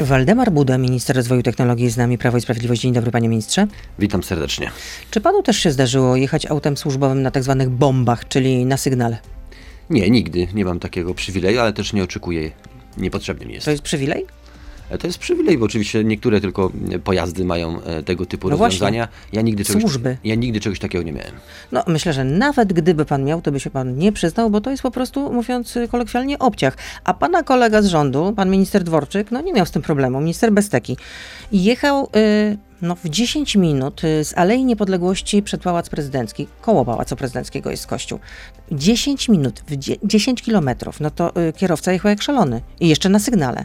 Waldemar Buda, minister rozwoju technologii jest z nami, Prawo i Sprawiedliwość. Dzień dobry, panie ministrze. Witam serdecznie. Czy panu też się zdarzyło jechać autem służbowym na tak zwanych bombach, czyli na sygnale? Nie, nigdy nie mam takiego przywileju, ale też nie oczekuję. Niepotrzebny mi jest. To jest przywilej? E, To jest przywilej, bo oczywiście niektóre tylko e, pojazdy mają e, tego typu No właśnie. rozwiązania. Ja nigdy, czegoś, Służby. ja nigdy czegoś takiego nie miałem. No, myślę, że nawet gdyby pan miał, to by się pan nie przyznał, bo to jest po prostu, mówiąc y, kolokwialnie, obciach. A pana kolega z rządu, pan minister Dworczyk, no nie miał z tym problemu, minister Besteki. Jechał y, no, w 10 minut y, z Alei Niepodległości przed Pałac Prezydencki, koło Pałacu Prezydenckiego jest kościół. 10 minut, w dzie- 10 kilometrów, no to y, kierowca jechał jak szalony. I jeszcze na sygnale.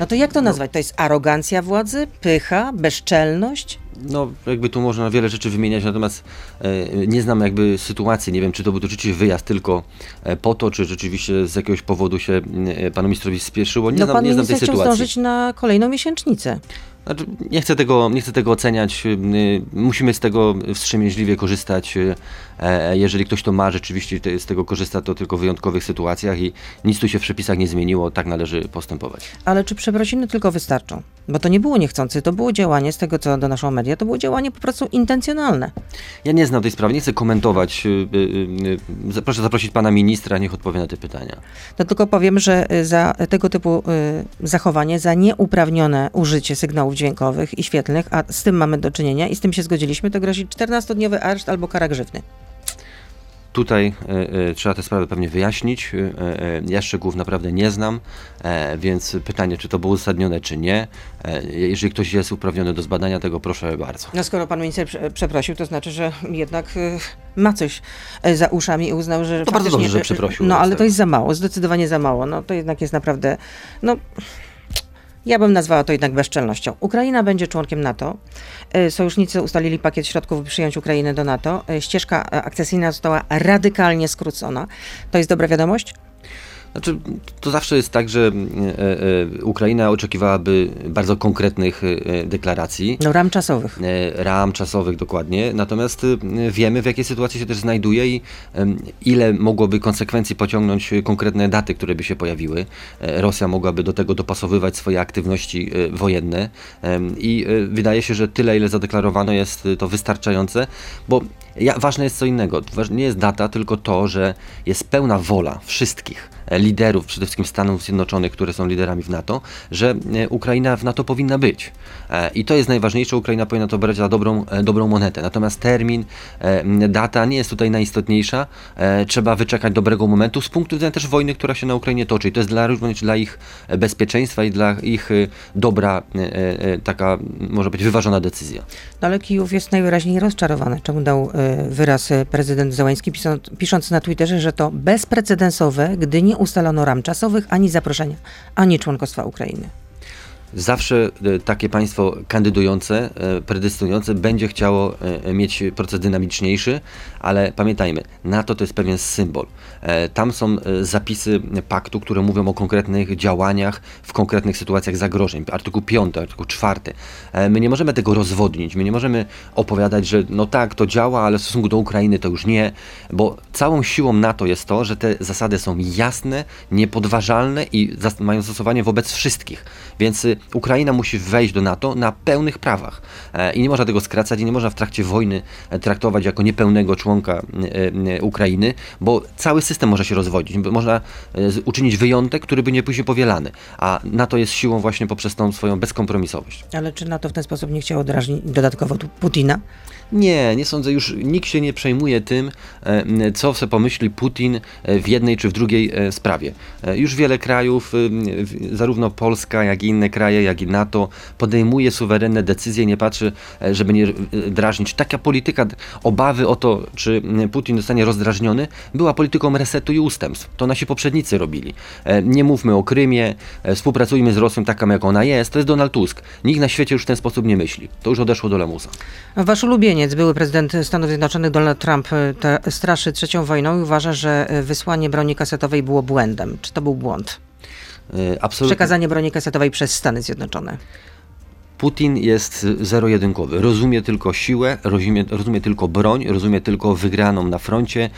No to jak to nazwać? To jest arogancja władzy, pycha, bezczelność? No, jakby tu można wiele rzeczy wymieniać, natomiast e, nie znam jakby sytuacji. Nie wiem, czy to był rzeczywiście wyjazd tylko e, po to, czy rzeczywiście z jakiegoś powodu się e, panu ministrowi spieszyło. Nie no znam, pan nie znam tej minister chciał sytuacji. zdążyć na kolejną miesięcznicę. Znaczy, nie, chcę tego, nie chcę tego oceniać. y, Musimy z tego wstrzemięźliwie korzystać. y, e, Jeżeli ktoś to ma, rzeczywiście z tego korzysta, to tylko w wyjątkowych sytuacjach i nic tu się w przepisach nie zmieniło. Tak należy postępować. Ale czy przeprosiny tylko wystarczą? Bo to nie było niechcący, to było działanie, z tego co donoszą media, to było działanie po prostu intencjonalne. Ja nie znam tej sprawy, nie chcę komentować. y, y, y, Proszę zaprosić pana ministra, niech odpowie na te pytania. To tylko powiem, że y, za tego typu y, zachowanie, za nieuprawnione użycie sygnałów dźwiękowych i świetlnych, a z tym mamy do czynienia i z tym się zgodziliśmy, to grozi 14-dniowy areszt albo kara grzywny. Tutaj e, e, trzeba te sprawy pewnie wyjaśnić. E, ja szczegółów naprawdę nie znam, więc pytanie, czy to było uzasadnione, czy nie. Jeżeli ktoś jest uprawniony do zbadania tego, proszę bardzo. No skoro pan minister prze- przeprosił, to znaczy, że jednak y, ma coś y, za uszami i uznał, że To bardzo dobrze, że przeprosił. No ale to jest za mało, zdecydowanie za mało. No to jednak jest naprawdę, no... Ja bym nazwała to jednak bezczelnością. Ukraina będzie członkiem NATO. Y, Sojusznicy ustalili pakiet środków, by przyjąć Ukrainę do NATO. Y, Ścieżka e, akcesyjna została radykalnie skrócona. To jest dobra wiadomość? Znaczy, to zawsze jest tak, że e, e, Ukraina oczekiwałaby bardzo konkretnych e, deklaracji. No ram czasowych. ram czasowych dokładnie, natomiast wiemy w jakiej sytuacji się też znajduje i ile mogłoby konsekwencji pociągnąć konkretne daty, które by się pojawiły. Rosja mogłaby do tego dopasowywać swoje aktywności wojenne i wydaje się, że tyle ile zadeklarowano jest to wystarczające, bo ja, ważne jest co innego. Nie jest data, tylko to, że jest pełna wola wszystkich e, liderów, przede wszystkim Stanów Zjednoczonych, które są liderami w NATO, że e, Ukraina w NATO powinna być. E, I to jest najważniejsze, Ukraina powinna to brać za dobrą, dobrą monetę. Natomiast termin, data nie jest tutaj najistotniejsza. Trzeba wyczekać dobrego momentu z punktu widzenia też wojny, która się na Ukrainie toczy. I to jest dla, również dla ich bezpieczeństwa i dla ich dobra taka, może być, wyważona decyzja. No ale Kijów jest najwyraźniej rozczarowany, czemu dał wyraz y, prezydent Załański, pisząc, pisząc na Twitterze, że to bezprecedensowe, gdy nie ustalono ram czasowych, ani zaproszenia, ani członkostwa Ukrainy. Zawsze e, takie państwo kandydujące, e, predestynujące będzie chciało e, mieć proces dynamiczniejszy, ale pamiętajmy, NATO to jest pewien symbol. Tam są zapisy paktu, które mówią o konkretnych działaniach w konkretnych sytuacjach zagrożeń. Artykuł 5, artykuł 4. E, My nie możemy tego rozwodnić, my nie możemy opowiadać, że no tak, to działa, ale w stosunku do Ukrainy to już nie, bo całą siłą NATO jest to, że te zasady są jasne, niepodważalne i mają zastosowanie wobec wszystkich. Więc y, Ukraina musi wejść do NATO na pełnych prawach. E, I nie można tego skracać i nie można w trakcie wojny e, traktować jako niepełnego członka e, Ukrainy, bo cały system może się rozwodzić. Można uczynić wyjątek, który by nie później powielany. A NATO jest siłą właśnie poprzez tą swoją bezkompromisowość. Ale czy NATO w ten sposób nie chciało drażnić dodatkowo Putina? Nie, nie sądzę. Już nikt się nie przejmuje tym, e, co sobie pomyśli Putin e, w jednej czy w drugiej e, sprawie. Już wiele krajów, zarówno Polska, jak i inne kraje, jak i NATO, podejmuje suwerenne decyzje, nie patrzy, żeby nie drażnić. Taka polityka obawy o to, czy Putin zostanie rozdrażniony, była polityką resetu i ustępstw. To nasi poprzednicy robili. Nie mówmy o Krymie, współpracujmy z Rosją taką, jak ona jest. To jest Donald Tusk. Nikt na świecie już w ten sposób nie myśli. To już odeszło do lamusa. Wasz ulubieniec, były prezydent Stanów Zjednoczonych Donald Trump, te straszy trzecią wojną i uważa, że y, wysłanie broni kasetowej było błędem. Czy to był błąd? E, Absolutnie. Przekazanie broni kasetowej przez Stany Zjednoczone. Putin jest zero-jedynkowy. Rozumie tylko siłę, rozumie, rozumie tylko broń, rozumie tylko wygraną na froncie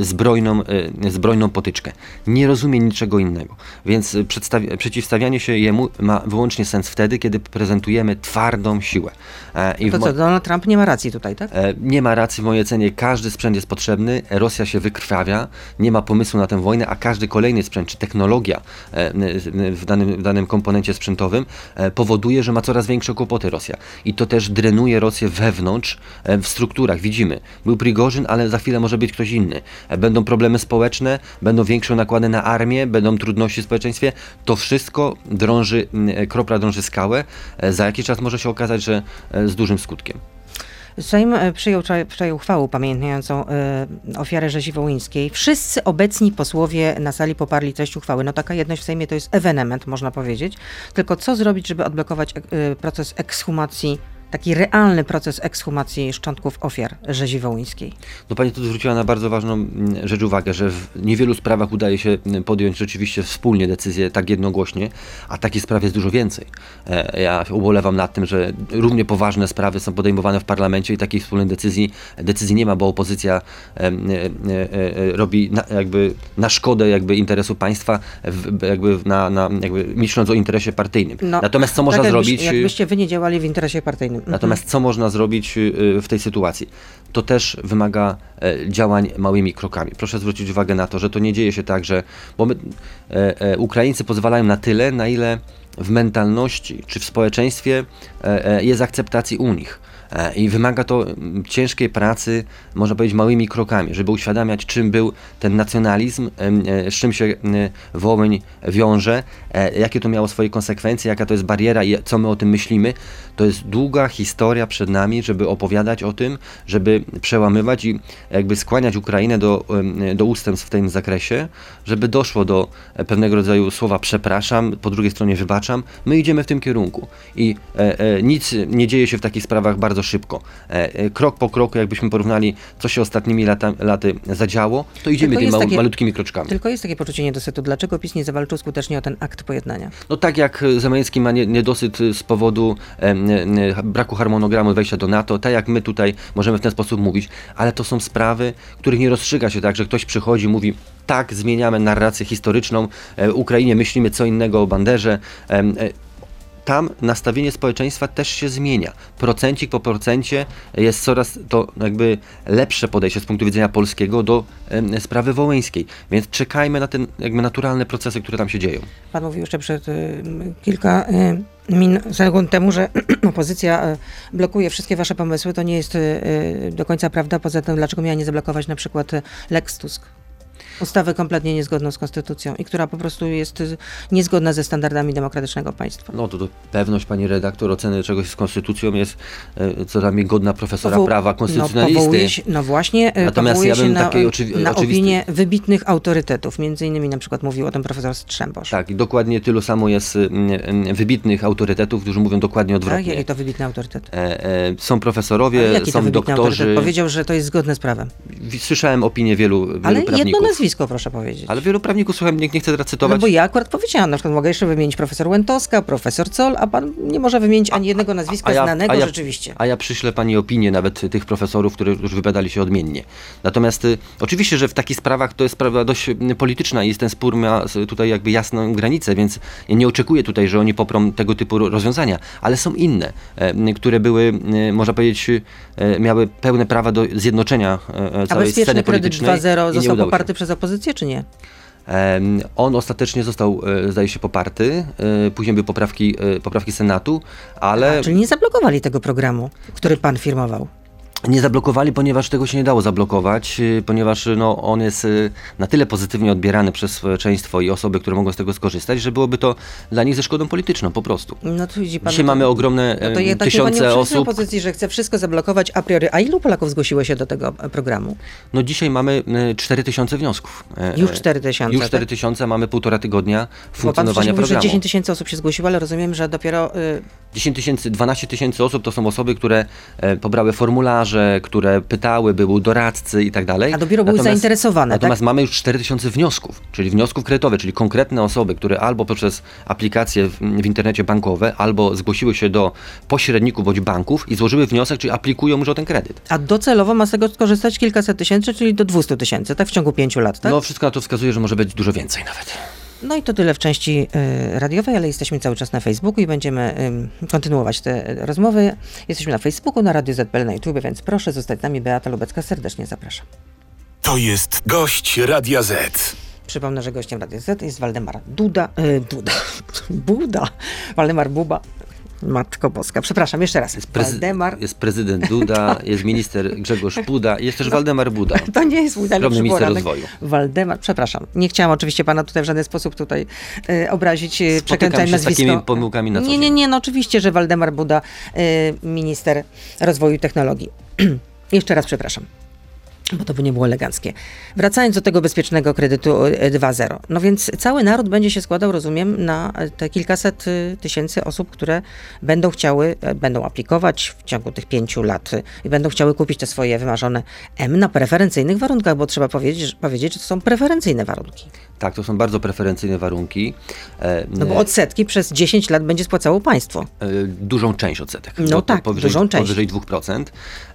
zbrojną, e, zbrojną potyczkę. Nie rozumie niczego innego. Więc przeciwstawianie się jemu ma wyłącznie sens wtedy, kiedy prezentujemy twardą siłę. E, i To co, Donald Trump nie ma racji tutaj, tak? E, Nie ma racji w mojej ocenie, każdy sprzęt jest potrzebny, Rosja się wykrwawia, nie ma pomysłu na tę wojnę, a każdy kolejny sprzęt czy technologia w danym, w danym komponencie sprzętowym powoduje, że ma coraz większe kłopoty Rosja. I to też drenuje Rosję wewnątrz, e, w strukturach. Widzimy, był Prigorzyn, ale za chwilę może być ktoś inny. E, Będą problemy społeczne, będą większe nakłady na armię, będą trudności w społeczeństwie. To wszystko drąży, e, kropla drąży skałę. Za jakiś czas może się okazać, że z dużym skutkiem. Sejm e, przyjął wczoraj- uchwałę upamiętniającą e, ofiarę rzezi wołyńskiej. Wszyscy obecni posłowie na sali poparli treść uchwały. No taka jedność w Sejmie to jest ewenement, można powiedzieć. Tylko co zrobić, żeby odblokować e, proces ekshumacji, taki realny proces ekshumacji szczątków ofiar rzezi wołyńskiej? No pani tu zwróciła na bardzo ważną mm, rzecz uwagę, że w niewielu sprawach udaje się mm, podjąć rzeczywiście wspólnie decyzję tak jednogłośnie, a takich spraw jest dużo więcej. E, Ja ubolewam nad tym, że równie poważne sprawy są podejmowane w parlamencie i takiej wspólnej decyzji, decyzji nie ma, bo opozycja e, e, robi na, jakby na szkodę jakby interesu państwa, jakby na, na, jakby myśląc o interesie partyjnym. No, Natomiast co można tak jakbyś- zrobić? Jakbyście wy nie działali w interesie partyjnym. Mhm. Natomiast co można zrobić y, w tej sytuacji? To też wymaga e, działań małymi krokami. Proszę zwrócić uwagę na to, że to nie dzieje się tak, że bo my, e, e, Ukraińcy pozwalają na tyle, na ile w mentalności czy w społeczeństwie jest akceptacji u nich. E, I wymaga to ciężkiej pracy, można powiedzieć, małymi krokami, żeby uświadamiać, czym był ten nacjonalizm, e, z czym się Wołyń wiąże, e, jakie to miało swoje konsekwencje, jaka to jest bariera i co my o tym myślimy. To jest długa historia przed nami, żeby opowiadać o tym, żeby przełamywać i jakby skłaniać Ukrainę do, do ustępstw w tym zakresie, żeby doszło do pewnego rodzaju słowa przepraszam, po drugiej stronie wybaczam. My idziemy w tym kierunku i nic nie dzieje się w takich sprawach bardzo szybko. E, e, krok po kroku, jakbyśmy porównali, co się ostatnimi lata, laty zadziało, to idziemy Tylko tymi mał, takie- malutkimi kroczkami. Tylko jest takie poczucie niedosytu. Dlaczego PiS nie zawalczył skutecznie o ten akt pojednania? No tak jak Zemański ma nie- niedosyt z powodu em, em, braku harmonogramu wejścia do NATO, tak jak my tutaj możemy w ten sposób mówić, ale to są sprawy, których nie rozstrzyga się tak, że ktoś przychodzi, mówi tak, zmieniamy narrację historyczną, e, Ukrainie myślimy co innego o banderze. e, tam nastawienie społeczeństwa też się zmienia. Procencik po procencie jest coraz to jakby lepsze podejście z punktu widzenia polskiego do sprawy wołyńskiej. Więc czekajmy na te jakby naturalne procesy, które tam się dzieją. Pan mówił jeszcze przed y, kilka y, min, sekund temu, że opozycja y, blokuje wszystkie wasze pomysły. To nie jest y, y, do końca prawda. Poza tym, dlaczego miała nie zablokować na przykład Lex Tusk? Ustawy kompletnie niezgodną z konstytucją i która po prostu jest y, niezgodna ze standardami demokratycznego państwa. No to, to pewność, pani redaktor, oceny czegoś z konstytucją jest e, co najmniej godna profesora Powoł- prawa No, konstytucjonalisty. powołuje się, no właśnie, y, Natomiast ja bym na, takiej oczywi- na oczywistej- opinię wybitnych autorytetów. Między innymi na przykład mówił o tym profesor Strzembosz. Tak, i dokładnie tylu samo jest wybitnych autorytetów, którzy mówią dokładnie Tak? odwrotnie. Jaki to wybitny autorytet? E, e, są profesorowie, są doktorzy. autorytet? Powiedział, że to jest zgodne z prawem. Słyszałem opinię wielu, wielu Ale jedno prawników. Nazwisko, proszę powiedzieć. Ale wielu prawników, słuchaj, nie, nie chcę teraz No cytować. bo ja akurat powiedziałam, na przykład mogę jeszcze wymienić profesor Łętowska, profesor Col, a pan nie może wymienić ani jednego nazwiska a ja- znanego a ja- rzeczywiście. A ja przyślę pani opinię nawet tych profesorów, którzy już wypowiadali się odmiennie. Natomiast y, oczywiście, że w takich sprawach to jest sprawa dość y, polityczna i ten spór ma s- tutaj jakby jasną granicę, więc ja nie oczekuję tutaj, że oni poprą tego typu ro- rozwiązania, ale są inne, m, które były, y, można powiedzieć, e, miały pełne prawa do zjednoczenia A całej bezpieczny sceny kredyt politycznej. 2.0 i nie został udało się. poparty przez opozycję, czy nie? On ostatecznie został, e, zdaje się, poparty. e, Później były poprawki, e, poprawki Senatu, ale A, czyli nie zablokowali tego programu, który pan firmował. Nie zablokowali, ponieważ tego się nie dało zablokować, y, ponieważ y, no, on jest y, na tyle pozytywnie odbierany przez społeczeństwo i osoby, które mogą z tego skorzystać, że byłoby to dla nich ze szkodą polityczną po prostu. No to widzi pan. Dzisiaj no to- mamy ogromne no to jednak tysiące nie osób. opozycji, że chce wszystko zablokować a priori. A ilu Polaków zgłosiło się do tego e, programu? No dzisiaj mamy 4 tysiące wniosków. E, Już e, 4 tysiące. Już 4 tysiące, mamy półtora tygodnia Bo pan funkcjonowania mówił, że programu. 10 tysięcy osób się zgłosiło, ale rozumiem, że dopiero y, 10 tysięcy, 12 tysięcy osób to są osoby, które pobrały formularze, które pytały, były doradcy i tak dalej. A dopiero były zainteresowane, tak? Natomiast mamy już 4000 wniosków, czyli wniosków kredytowych, czyli konkretne osoby, które albo poprzez aplikacje w, w internecie bankowe, albo zgłosiły się do pośredników bądź banków i złożyły wniosek, czyli aplikują już o ten kredyt. A docelowo ma z tego skorzystać kilkaset tysięcy, czyli do 200 tysięcy, tak w ciągu pięciu lat, tak? No wszystko na to wskazuje, że może być dużo więcej nawet. No i to tyle w części y, radiowej, ale jesteśmy cały czas na Facebooku i będziemy kontynuować te rozmowy. Jesteśmy na Facebooku, na Radio ZPL, na YouTube, więc proszę zostać z nami. Beata Lubecka, serdecznie zapraszam. To jest gość Radia Z. Przypomnę, że gościem Radia Z jest Waldemar Duda, y, Duda, Buda, Waldemar Buba, Matko Boska. Przepraszam, jeszcze raz. Jest, prezy- Waldemar. jest prezydent Duda, jest minister Grzegorz Puda i jest też Waldemar Buda. To nie jest mój najlepszy minister rozwoju. Waldemar, przepraszam. Nie chciałam oczywiście pana tutaj w żaden sposób tutaj e, obrazić, e, przekręcać się z nazwisko. takimi pomyłkami na co Nie, nie, nie, no oczywiście, że Waldemar Buda, e, minister rozwoju i technologii. Jeszcze raz przepraszam. Bo to by nie było eleganckie. Wracając do tego bezpiecznego kredytu e, 2.0. No więc cały naród będzie się składał, rozumiem, na e, te kilkaset e, tysięcy osób, które będą chciały, e, będą aplikować w ciągu tych pięciu lat e, i będą chciały kupić te swoje wymarzone M na preferencyjnych warunkach, bo trzeba powiedzieć, że- powiedzieć że to są preferencyjne warunki. Tak, to są bardzo preferencyjne warunki. E, No bo odsetki przez 10 lat będzie spłacało państwo. dużą część odsetek. No tak, powyżej, dużą część. Powyżej 2%.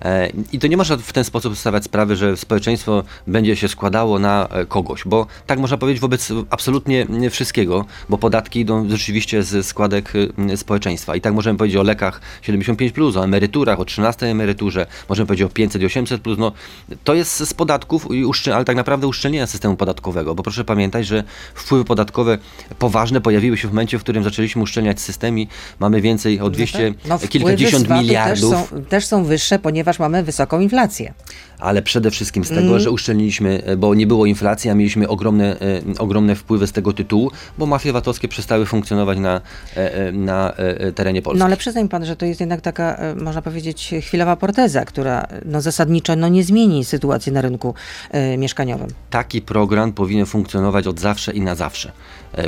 E, I to nie można w ten sposób stawiać sprawy, że społeczeństwo będzie się składało na e, kogoś, bo tak można powiedzieć wobec absolutnie nie wszystkiego, bo podatki idą rzeczywiście z składek e, społeczeństwa. I tak możemy powiedzieć o lekach 75+, plus, o emeryturach, o 13 emeryturze, możemy powiedzieć o 500 i 800+. Plus. No, to jest z podatków, ale tak naprawdę uszczelnienia systemu podatkowego, bo proszę pamiętać, że wpływy podatkowe poważne pojawiły się w momencie, w którym zaczęliśmy uszczelniać system i mamy więcej o 200, No, wpływy kilkadziesiąt z VAT-u miliardów. Też są, też są wyższe, ponieważ mamy wysoką inflację. Ale przede wszystkim z tego, Mm. że uszczelniliśmy, e, bo nie było inflacji, a mieliśmy ogromne, e, ogromne wpływy z tego tytułu, bo mafie VAT-owskie przestały funkcjonować na, e, na terenie Polski. No ale przyznaj pan, że to jest jednak taka, można powiedzieć, chwilowa proteza, która no, zasadniczo no, nie zmieni sytuacji na rynku e, mieszkaniowym. Taki program powinien funkcjonować od zawsze i na zawsze.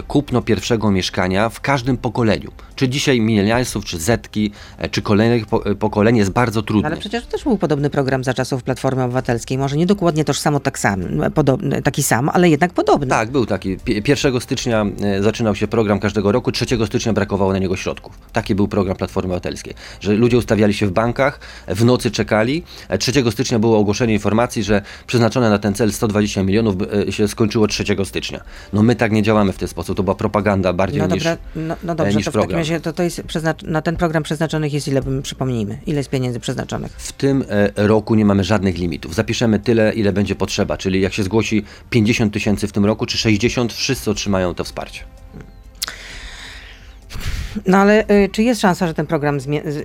Kupno pierwszego mieszkania w każdym pokoleniu. Czy dzisiaj milenialsów, czy zetki, czy kolejnych po, pokoleń jest bardzo No, trudny. ale przecież też był podobny program za czasów Platformy Obywatelskiej. Może nie dokładnie tożsamo tak sam, podobny, taki sam, ale jednak podobny. Tak, był taki. Pi- 1 stycznia e, zaczynał się program każdego roku, 3 stycznia brakowało na niego środków. Taki był program Platformy Obywatelskiej, że ludzie ustawiali się w bankach, e, w nocy czekali. E, 3 stycznia było ogłoszenie informacji, że przeznaczone na ten cel 120 milionów e, się skończyło 3 stycznia. No my tak nie działamy w ten sposób, to była propaganda bardziej No niż, dobra, no, no e, dobrze, niż to w takim program. razie to, to jest na ten program przeznaczonych jest ile, przypomnijmy, ile jest pieniędzy przeznaczonych? W tym e, roku nie mamy żadnych limitów. Zapiszemy tyle, ile będzie potrzeba, czyli jak się zgłosi 50 tysięcy w tym roku, czy 60, wszyscy otrzymają to wsparcie. No ale y, czy jest szansa, że ten program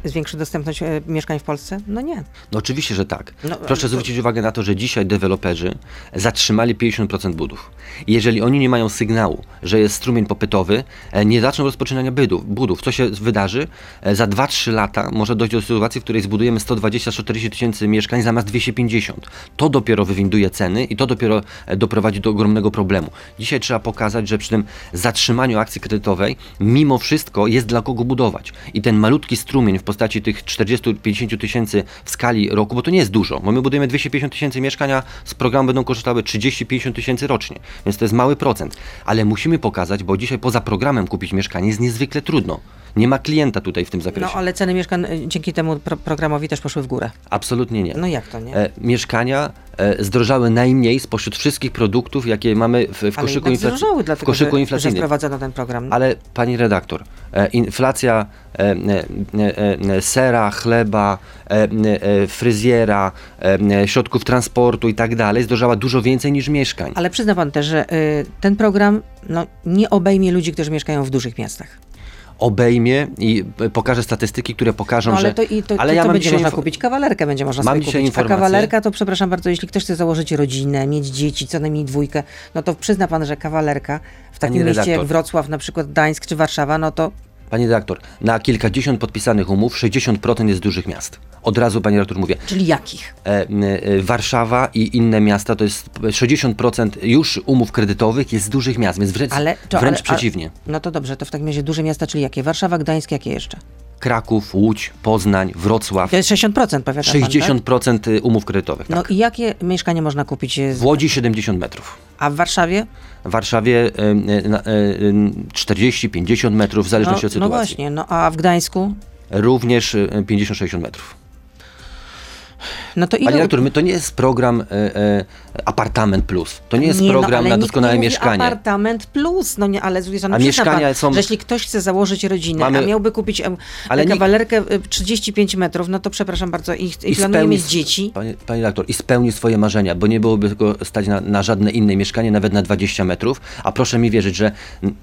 zwiększy dostępność y, mieszkań w Polsce? No nie. No oczywiście, że tak. No, Proszę to- zwrócić uwagę na to, że dzisiaj deweloperzy zatrzymali 50% budów. Jeżeli oni nie mają sygnału, że jest strumień popytowy, e, nie zaczną rozpoczynania budów. budów. Co się wydarzy? E, Za 2-3 lata może dojść do sytuacji, w której zbudujemy 120-140 tysięcy mieszkań zamiast 250. To dopiero wywinduje ceny i to dopiero e, doprowadzi do ogromnego problemu. Dzisiaj trzeba pokazać, że przy tym zatrzymaniu akcji kredytowej mimo wszystko jest dla kogo budować. I ten malutki strumień w postaci tych 40-50 tysięcy w skali roku, bo to nie jest dużo, bo my budujemy 250 tysięcy mieszkań, a z programu będą kosztowały 30-50 tysięcy rocznie, więc to jest mały procent. Ale musimy pokazać, bo dzisiaj poza programem kupić mieszkanie jest niezwykle trudno. Nie ma klienta tutaj w tym No zakresie. ale ceny mieszkań y, dzięki temu pro- programowi też poszły w górę. Absolutnie nie. No jak to nie? E, mieszkania e, zdrożały najmniej spośród wszystkich produktów, jakie mamy w, w koszyku, inflacy- zdrożały, w dlatego koszyku że, że inflacyjnym. wprowadzono ten program. Ale pani redaktor, e, inflacja e, e, e, sera, chleba, fryzjera, środków transportu i tak dalej zdrożała dużo więcej niż mieszkań. Ale przyzna pan też, że y, ten program no, nie obejmie ludzi, którzy mieszkają w dużych miastach. Obejmie i pokaże statystyki, które pokażą, No, ale że... to, i to, ale to, ja to będzie dzisiaj można kupić kawalerkę, będzie można Mam sobie kupić. A informację- kawalerka to, przepraszam bardzo, jeśli ktoś chce założyć rodzinę, mieć dzieci, co najmniej dwójkę, no to przyzna pan, że kawalerka w takim Pani mieście jak. Wrocław, na przykład Gdańsk czy Warszawa, no to Pani redaktor, na kilkadziesiąt podpisanych umów 60% jest z dużych miast. Od razu pani redaktor mówię, czyli jakich? e, e, Warszawa i inne miasta to jest 60% już umów kredytowych jest z dużych miast, więc wręcz, Ale, to, wręcz ale, przeciwnie. A, no to dobrze, to w takim razie duże miasta, czyli jakie? Warszawa, Gdańsk, jakie jeszcze? Kraków, Łódź, Poznań, Wrocław. To jest 60%, powiada pan, tak? 60% umów kredytowych. No Tak. i jakie mieszkanie można kupić? z- W Łodzi 70 metrów. A w Warszawie? W Warszawie na- e, e, 40-50 metrów, w No, zależności od no sytuacji. właśnie, no a w Gdańsku? Również e, 50-60 metrów. No to. Panie redaktor, my to nie jest program e, e, apartament plus. To nie jest Nie, no, program ale na doskonałe nie mieszkanie. apartament plus, no nie, ale pan, A mieszkania pan, są- że jeśli ktoś chce założyć rodzinę, Mamy- a miałby kupić Ale kawalerkę e, 35 metrów, no to przepraszam bardzo, i, i, I planuje mieć dzieci. Panie, panie redaktor, i spełni swoje marzenia, bo nie byłoby go stać na, na żadne inne mieszkanie, nawet na 20 metrów. A proszę mi wierzyć, że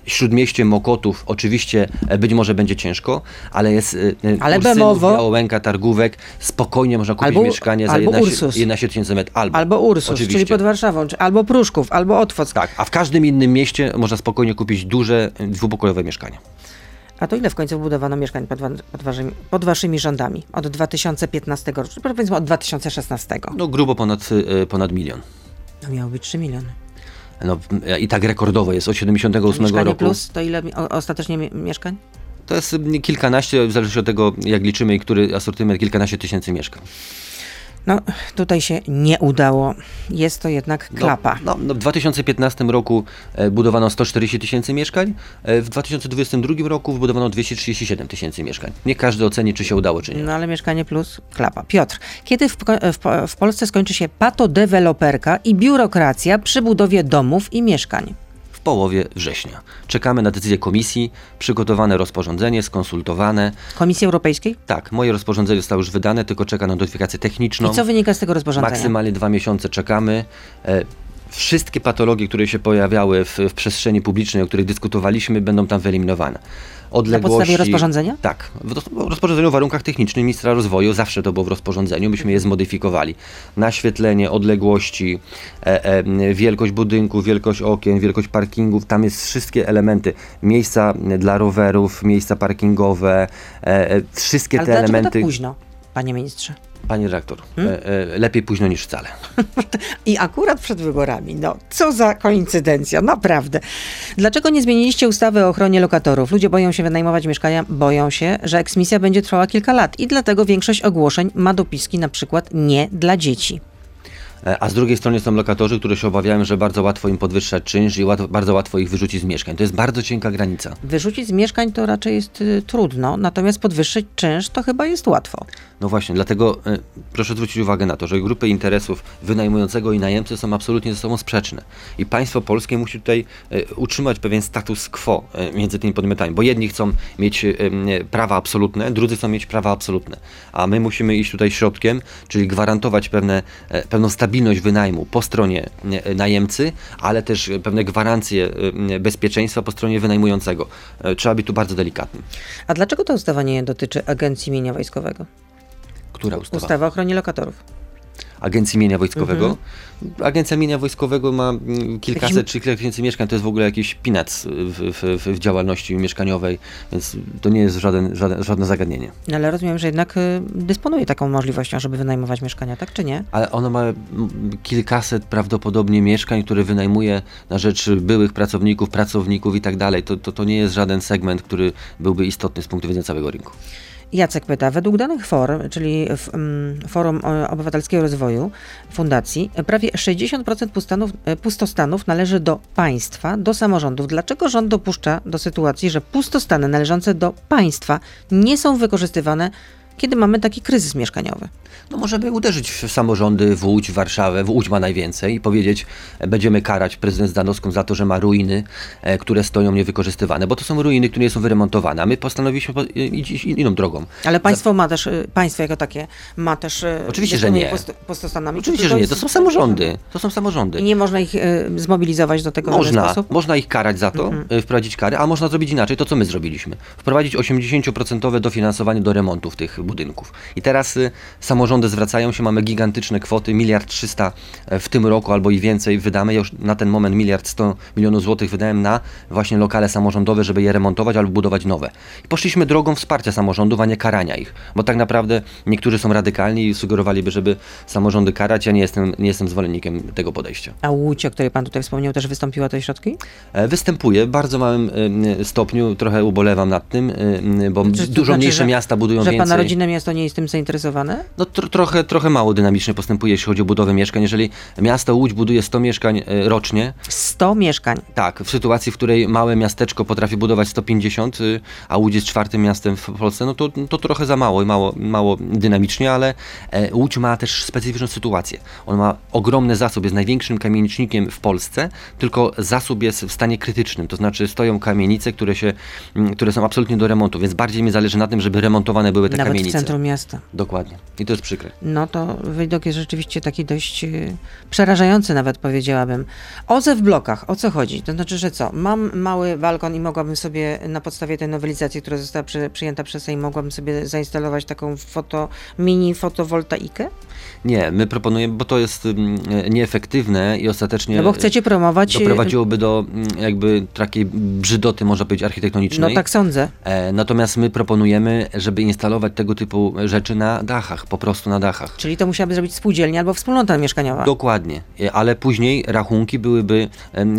śródmieście Mokotów oczywiście e, być może będzie ciężko, ale jest e, e, Ale Bemowo- Białołęka, Targówek, spokojnie można kupić Albo- mieszkanie za albo 11, Ursus. 11 tysięcy metrów. Albo, Albo Ursus, oczywiście. czyli pod Warszawą, czy, albo Pruszków, albo Otwock. Tak, a w każdym innym mieście można spokojnie kupić duże, dwupokojowe mieszkanie. A to ile w końcu budowano mieszkań pod, pod, waszymi, pod waszymi rządami? Od 2015 roku, czy powiedzmy od 2016? No grubo ponad, e, ponad milion. No miało być 3 miliony. No, e, I tak rekordowo jest od 78 Mieszkanie roku. plus to ile o, ostatecznie mi- mieszkań? To jest mm, kilkanaście, w zależności od tego, jak liczymy i który asortyment, kilkanaście tysięcy mieszkań. No tutaj się nie udało. Jest to jednak klapa. No, no, w 2015 roku e, budowano 140 tysięcy mieszkań, e, w 2022 roku wybudowano 237 tysięcy mieszkań. Nie każdy oceni, czy się udało, czy nie. No ale mieszkanie plus klapa. Piotr, kiedy w, w, w Polsce skończy się patodeweloperka i biurokracja przy budowie domów i mieszkań? Połowie września. Czekamy na decyzję komisji, przygotowane rozporządzenie, skonsultowane. Komisji Europejskiej? Tak, moje rozporządzenie zostało już wydane, tylko czeka na notyfikację techniczną. I co wynika z tego rozporządzenia? Maksymalnie dwa miesiące czekamy. E, Wszystkie patologie, które się pojawiały w, w przestrzeni publicznej, o których dyskutowaliśmy, będą tam wyeliminowane. Odległości, podstawie rozporządzenia? Tak. W roz- w rozporządzeniu o warunkach technicznych ministra rozwoju zawsze to było w rozporządzeniu, myśmy je zmodyfikowali. Naświetlenie, odległości, e, e, wielkość budynku, wielkość okien, wielkość parkingów, tam jest wszystkie elementy. Miejsca dla rowerów, miejsca parkingowe, e, e, wszystkie Ale te dlaczego elementy. tak późno, panie ministrze? Panie redaktor, Hmm? e, e, lepiej późno niż wcale. I akurat przed wyborami. No, co za koincydencja, naprawdę. Dlaczego nie zmieniliście ustawy o ochronie lokatorów? Ludzie boją się wynajmować mieszkania, boją się, że eksmisja będzie trwała kilka lat i dlatego większość ogłoszeń ma dopiski na przykład nie dla dzieci. E, A z drugiej strony są lokatorzy, którzy się obawiają, że bardzo łatwo im podwyższać czynsz i łat, bardzo łatwo ich wyrzucić z mieszkań. To jest bardzo cienka granica. Wyrzucić z mieszkań to raczej jest y, trudno, natomiast podwyższyć czynsz to chyba jest łatwo. No właśnie, dlatego e, proszę zwrócić uwagę na to, że grupy interesów wynajmującego i najemcy są absolutnie ze sobą sprzeczne. I państwo polskie musi tutaj e, utrzymać pewien status quo e, między tymi podmiotami, bo jedni chcą mieć e, m, prawa absolutne, drudzy chcą mieć prawa absolutne. A my musimy iść tutaj środkiem, czyli gwarantować pewne, e, pewną stabilność wynajmu po stronie e, najemcy, ale też pewne gwarancje e, bezpieczeństwa po stronie wynajmującego. E, Trzeba być tu bardzo delikatnym. A dlaczego ta ustawa nie dotyczy Agencji Mienia Wojskowego? Która ustawa? Ustawa o ochronie lokatorów. Agencji Mienia Wojskowego. Agencja Mienia Wojskowego ma mm, kilkaset Mhm. Jakiś- czy kilka tysięcy mieszkań, to jest w ogóle jakiś pinac w, w, w, w działalności mieszkaniowej, więc to nie jest żaden, żaden, żadne zagadnienie. No, ale rozumiem, że jednak y, dysponuje taką możliwością, żeby wynajmować mieszkania, tak czy nie? Ale ono ma mm, kilkaset prawdopodobnie mieszkań, które wynajmuje na rzecz byłych pracowników, pracowników i tak dalej. To, to, to nie jest żaden segment, który byłby istotny z punktu widzenia całego rynku. Jacek pyta, według danych FOR, czyli mm, Forum Obywatelskiego Rozwoju Fundacji, prawie 60% pustanów, e, pustostanów należy do państwa, do samorządów. Dlaczego rząd dopuszcza do sytuacji, że pustostany należące do państwa nie są wykorzystywane, kiedy mamy taki kryzys mieszkaniowy? No możemy uderzyć w samorządy, w Łódź, Warszawę, w Łódź ma najwięcej i powiedzieć, e, będziemy karać prezydent Zdanowską za to, że ma ruiny, e, które stoją niewykorzystywane, bo to są ruiny, które nie są wyremontowane, a my postanowiliśmy iść inną drogą. Ale państwo ma też, y, państwo jako takie ma też... y, Oczywiście, że nie. Pustostanami. Oczywiście, Czy że nie, to są samorządy, to są samorządy. I nie można ich y, zmobilizować do tego Można, można ich karać za to, Mhm. wprowadzić kary, a można zrobić inaczej, to co my zrobiliśmy. Wprowadzić 80% dofinansowanie do remontów tych budynków. I teraz y, samorządy zwracają się, mamy gigantyczne kwoty, miliard trzysta w tym roku albo i więcej wydamy. Ja już na ten moment miliard sto milionów złotych wydałem na właśnie lokale samorządowe, żeby je remontować albo budować nowe. I poszliśmy drogą wsparcia samorządów, a nie karania ich, bo tak naprawdę niektórzy są radykalni i sugerowaliby, żeby samorządy karać. Ja nie jestem, nie jestem zwolennikiem tego podejścia. A Łódź, o której pan tutaj wspomniał, też wystąpiła te środki? E, Występuje w bardzo małym stopniu, trochę ubolewam nad tym, bo Czy to dużo znaczy, mniejsze miasta budują więcej. Rodzinne miasto nie jest tym zainteresowane? No tro, trochę, trochę mało dynamicznie postępuje, jeśli chodzi o budowę mieszkań. Jeżeli miasto Łódź buduje 100 mieszkań y, rocznie, 100 mieszkań. tak, w sytuacji, w której małe miasteczko potrafi budować 150, y, a Łódź jest czwartym miastem w Polsce, no to, to trochę za mało i mało, mało dynamicznie, ale e, Łódź ma też specyficzną sytuację. On ma ogromny zasób, jest największym kamienicznikiem w Polsce, tylko zasób jest w stanie krytycznym, to znaczy stoją kamienice, które, się, mm, które są absolutnie do remontu, więc bardziej mi zależy na tym, żeby remontowane były te Nawet w centrum miasta. Dokładnie. I to jest przykre. No to widok jest rzeczywiście taki dość y, przerażający nawet powiedziałabym. OZE w blokach, o co chodzi? To znaczy, że co? Mam mały balkon i mogłabym sobie na podstawie tej nowelizacji, która została przy, przyjęta przez Sejm, mogłabym sobie zainstalować taką foto, mini fotowoltaikę? Nie, my proponujemy, bo to jest e, nieefektywne i ostatecznie No bo chcecie promować... y, doprowadziło by do mm, jakby takiej brzydoty, można powiedzieć, No architektonicznej. tak sądzę. E, natomiast my proponujemy, żeby instalować tego typu rzeczy na dachach, po prostu na dachach. Czyli to musiałaby zrobić spółdzielnia albo wspólnota mieszkaniowa. Dokładnie, E, ale później rachunki byłyby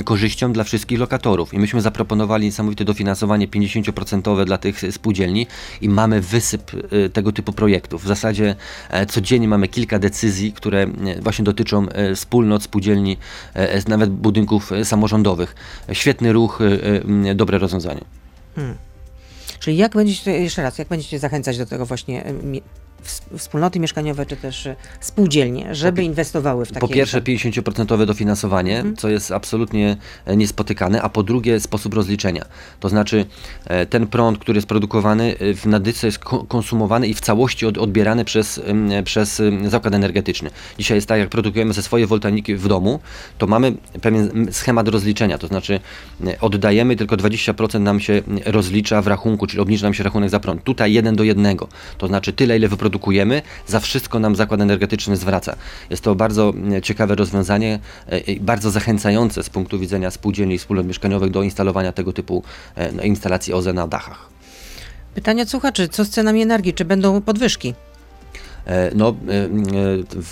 korzyścią dla wszystkich lokatorów i myśmy zaproponowali niesamowite dofinansowanie 50% dla tych spółdzielni i mamy wysyp e, tego typu projektów. W zasadzie e, codziennie mamy kilka decyzji, które e, właśnie dotyczą e, wspólnot, spółdzielni, e, e, nawet budynków e, samorządowych. Świetny ruch, e, e, dobre rozwiązanie. Czyli jak będziecie, jeszcze raz, jak będziecie zachęcać do tego właśnie wspólnoty mieszkaniowe, czy też y, spółdzielnie, żeby inwestowały w takie... Po pierwsze 50% dofinansowanie, Mhm. co jest absolutnie e, niespotykane, a po drugie sposób rozliczenia. To znaczy e, ten prąd, który jest produkowany e, w Nadyce jest ko- konsumowany i w całości od, odbierany przez, przez zakład energetyczny. Dzisiaj jest tak, jak produkujemy ze swoje woltaniki w domu, to mamy pewien schemat rozliczenia, to znaczy e, oddajemy, tylko 20% nam się rozlicza w rachunku, czyli obniży nam się rachunek za prąd. Tutaj jeden do jednego, to znaczy tyle, ile wyprodukujemy, za wszystko nam zakład energetyczny zwraca. Jest to bardzo mm, ciekawe rozwiązanie e, bardzo zachęcające z punktu widzenia spółdzielni i wspólnot mieszkaniowych do instalowania tego typu e, no, instalacji OZE na dachach. Pytania słuchaczy, co z cenami energii, czy będą podwyżki? E, No, e, e,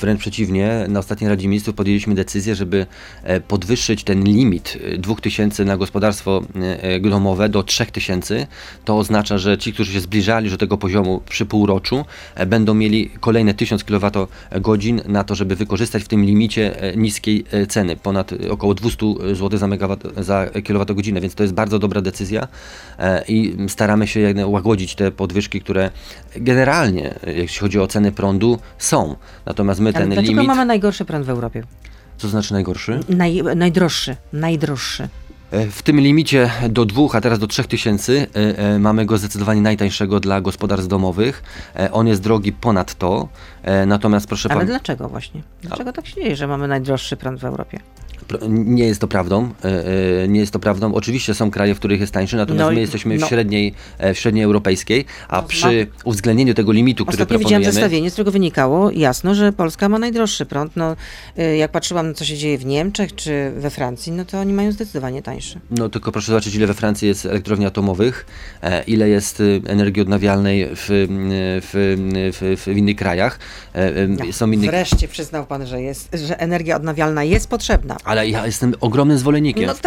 wręcz przeciwnie, na ostatniej Radzie Ministrów podjęliśmy decyzję, żeby podwyższyć ten limit e, 2000 na gospodarstwo domowe do 3000. To oznacza, że ci, którzy się zbliżali do tego poziomu przy półroczu, będą mieli kolejne 1000 kWh na to, żeby wykorzystać w tym limicie niskiej ceny, ponad około 200 zł za, megawat, za kilowatogodzinę, więc to jest bardzo dobra decyzja i staramy się łagodzić te podwyżki, które generalnie, jeśli chodzi o ceny prądu, są. Natomiast my Ale ten dlaczego limit, mamy najgorszy prąd w Europie? co znaczy najgorszy? Naj, najdroższy, najdroższy. E, W tym limicie do 2, a teraz do 3 tysięcy e, e, mamy go zdecydowanie najtańszego dla gospodarstw domowych. On jest drogi ponad to, natomiast proszę Ale pan, dlaczego właśnie? Dlaczego tak się dzieje, że mamy najdroższy prąd w Europie? Nie jest to prawdą. e, e, Nie jest to prawdą. Oczywiście są kraje, w których jest tańszy, natomiast No i- my jesteśmy w no. średniej, e, w średniej europejskiej, a No, przy uwzględnieniu tego limitu, który Ostatnio widziałam proponujemy, zestawienie, z którego wynikało jasno, że Polska ma najdroższy prąd. No, y, jak patrzyłam na co się dzieje w Niemczech czy we Francji, no to oni mają zdecydowanie tańszy. no tylko proszę zobaczyć, ile we Francji jest elektrowni atomowych, ile jest y, energii odnawialnej w, y, w, w, w innych krajach. E, No, Są inne Wreszcie przyznał pan, że, jest, że energia odnawialna jest potrzebna. Ale ja jestem ogromnym zwolennikiem. No tak,